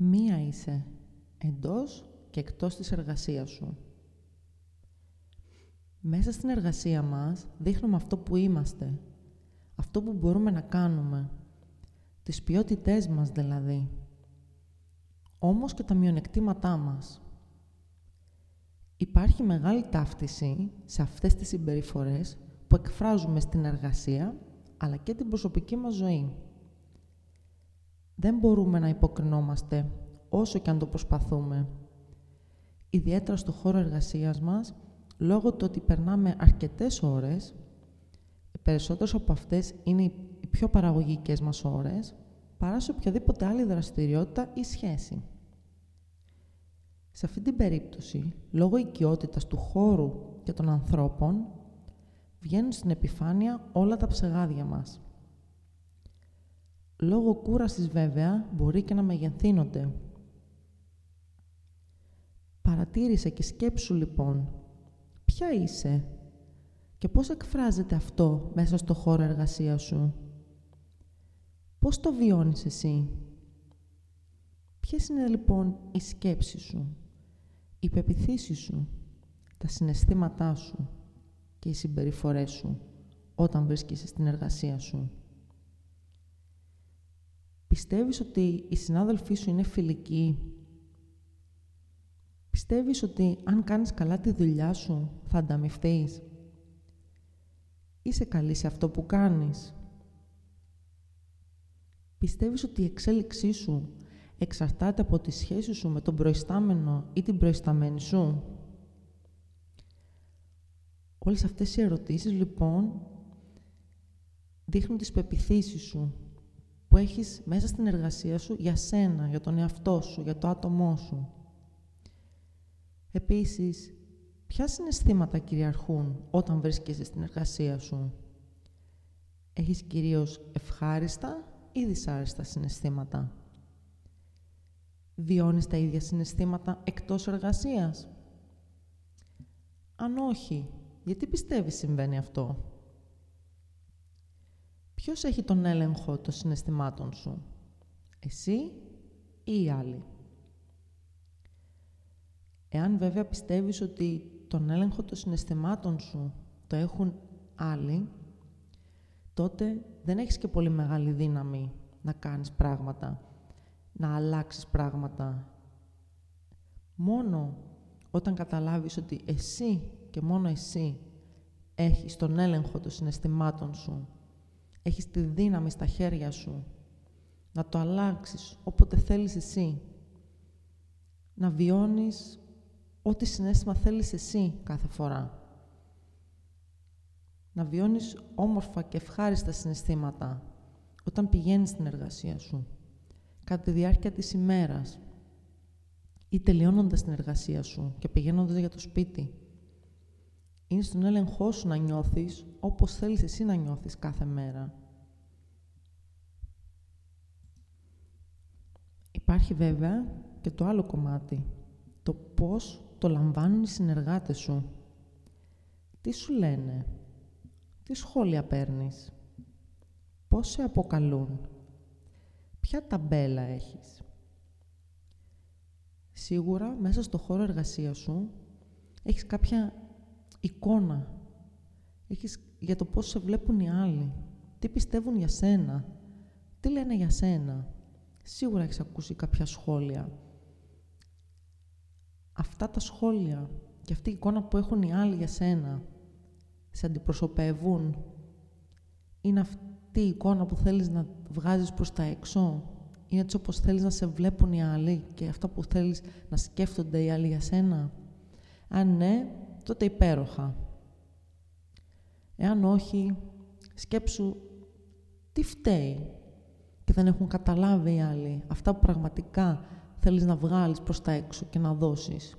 Μία είσαι εντός και εκτός της εργασίας σου. Μέσα στην εργασία μας δείχνουμε αυτό που είμαστε, αυτό που μπορούμε να κάνουμε, τις ποιότητές μας δηλαδή, όμως και τα μειονεκτήματά μας. Υπάρχει μεγάλη ταύτιση σε αυτές τις συμπεριφορές που εκφράζουμε στην εργασία, αλλά και την προσωπική μας ζωή. Δεν μπορούμε να υποκρινόμαστε όσο και αν το προσπαθούμε. Ιδιαίτερα στο χώρο εργασίας μας, λόγω του ότι περνάμε αρκετές ώρες, οι περισσότερες από αυτές είναι οι πιο παραγωγικές μας ώρες, παρά σε οποιαδήποτε άλλη δραστηριότητα ή σχέση. Σε αυτή την περίπτωση, λόγω οικειότητας του χώρου και των ανθρώπων, βγαίνουν στην επιφάνεια όλα τα ψεγάδια μας. Λόγω κούρασης βέβαια μπορεί και να μεγενθύνονται. Παρατήρησε και σκέψου λοιπόν, ποια είσαι και πώς εκφράζεται αυτό μέσα στο χώρο εργασίας σου. Πώς το βιώνεις εσύ; Ποιες είναι λοιπόν οι σκέψεις σου, οι πεπιθήσεις σου, τα συναισθήματά σου και οι συμπεριφορές σου όταν βρίσκεσαι στην εργασία σου; Πιστεύεις ότι οι συνάδελφοί σου είναι φιλικοί; Πιστεύεις ότι αν κάνεις καλά τη δουλειά σου θα ανταμυφθείς. Είσαι καλή σε αυτό που κάνεις. Πιστεύεις ότι η εξέλιξή σου εξαρτάται από τη σχέση σου με τον προϊστάμενο ή την προϊσταμένη σου; Όλες αυτές οι ερωτήσεις, λοιπόν, δείχνουν τις πεπιθήσεις σου που έχεις μέσα στην εργασία σου για σένα, για τον εαυτό σου, για το άτομό σου. Επίσης, ποια συναισθήματα κυριαρχούν όταν βρίσκεσαι στην εργασία σου; Έχεις κυρίως ευχάριστα ή δυσάρεστα συναισθήματα; Βιώνεις τα ίδια συναισθήματα εκτός εργασίας; Αν όχι, γιατί πιστεύεις συμβαίνει αυτό; Ποιος έχει τον έλεγχο των συναισθημάτων σου, εσύ ή οι άλλοι; Εάν βέβαια πιστεύεις ότι τον έλεγχο των συναισθημάτων σου το έχουν άλλοι, τότε δεν έχεις και πολύ μεγάλη δύναμη να κάνεις πράγματα, να αλλάξεις πράγματα. Μόνο όταν καταλάβεις ότι εσύ και μόνο εσύ έχεις τον έλεγχο των συναισθημάτων σου, έχεις τη δύναμη στα χέρια σου να το αλλάξεις όποτε θέλεις εσύ, να βιώνεις ό,τι συνέστημα θέλεις εσύ κάθε φορά. Να βιώνεις όμορφα και ευχάριστα συναισθήματα όταν πηγαίνεις στην εργασία σου, κατά τη διάρκεια της ημέρας ή τελειώνοντας την εργασία σου και πηγαίνοντας για το σπίτι. Είναι στον έλεγχό σου να νιώθεις όπως θέλεις εσύ να νιώθεις κάθε μέρα. Υπάρχει βέβαια και το άλλο κομμάτι, το πώς το λαμβάνουν οι συνεργάτες σου. Τι σου λένε, τι σχόλια παίρνεις, πώς σε αποκαλούν, ποια ταμπέλα έχεις. Σίγουρα μέσα στο χώρο εργασίας σου έχεις κάποια εικόνα, έχεις για το πώς σε βλέπουν οι άλλοι, τι πιστεύουν για σένα, τι λένε για σένα. Σίγουρα έχεις ακούσει κάποια σχόλια αυτά τα σχόλια και αυτή η εικόνα που έχουν οι άλλοι για σένα σε αντιπροσωπεύουν; Είναι αυτή η εικόνα που θέλεις να βγάζεις προς τα έξω; Είναι έτσι όπως θέλεις να σε βλέπουν οι άλλοι και αυτά που θέλεις να σκέφτονται οι άλλοι για σένα; Αν ναι, τότε υπέροχα. Εάν όχι, σκέψου τι φταίει και δεν έχουν καταλάβει οι άλλοι αυτά που πραγματικά θέλεις να βγάλεις προς τα έξω και να δώσεις.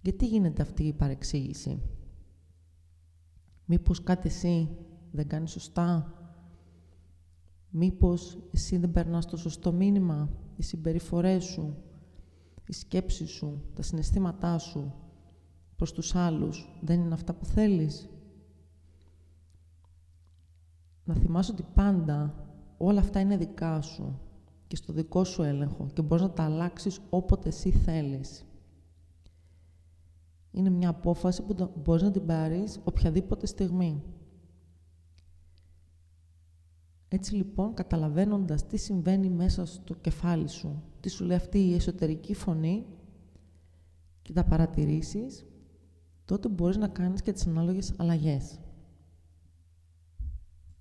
Γιατί γίνεται αυτή η παρεξήγηση; Μήπως κάτι εσύ δεν κάνεις σωστά; Μήπως εσύ δεν περνάς το σωστό μήνυμα, οι συμπεριφορές σου, οι σκέψεις σου, τα συναισθήματά σου; Προς τους άλλους δεν είναι αυτά που θέλεις. Να θυμάσαι ότι πάντα όλα αυτά είναι δικά σου και στο δικό σου έλεγχο και μπορείς να τα αλλάξεις όποτε εσύ θέλεις. Είναι μια απόφαση που μπορείς να την πάρεις οποιαδήποτε στιγμή. Έτσι λοιπόν, καταλαβαίνοντας τι συμβαίνει μέσα στο κεφάλι σου, τι σου λέει αυτή η εσωτερική φωνή και τα παρατηρήσεις, τότε μπορείς να κάνεις και τις ανάλογες αλλαγές.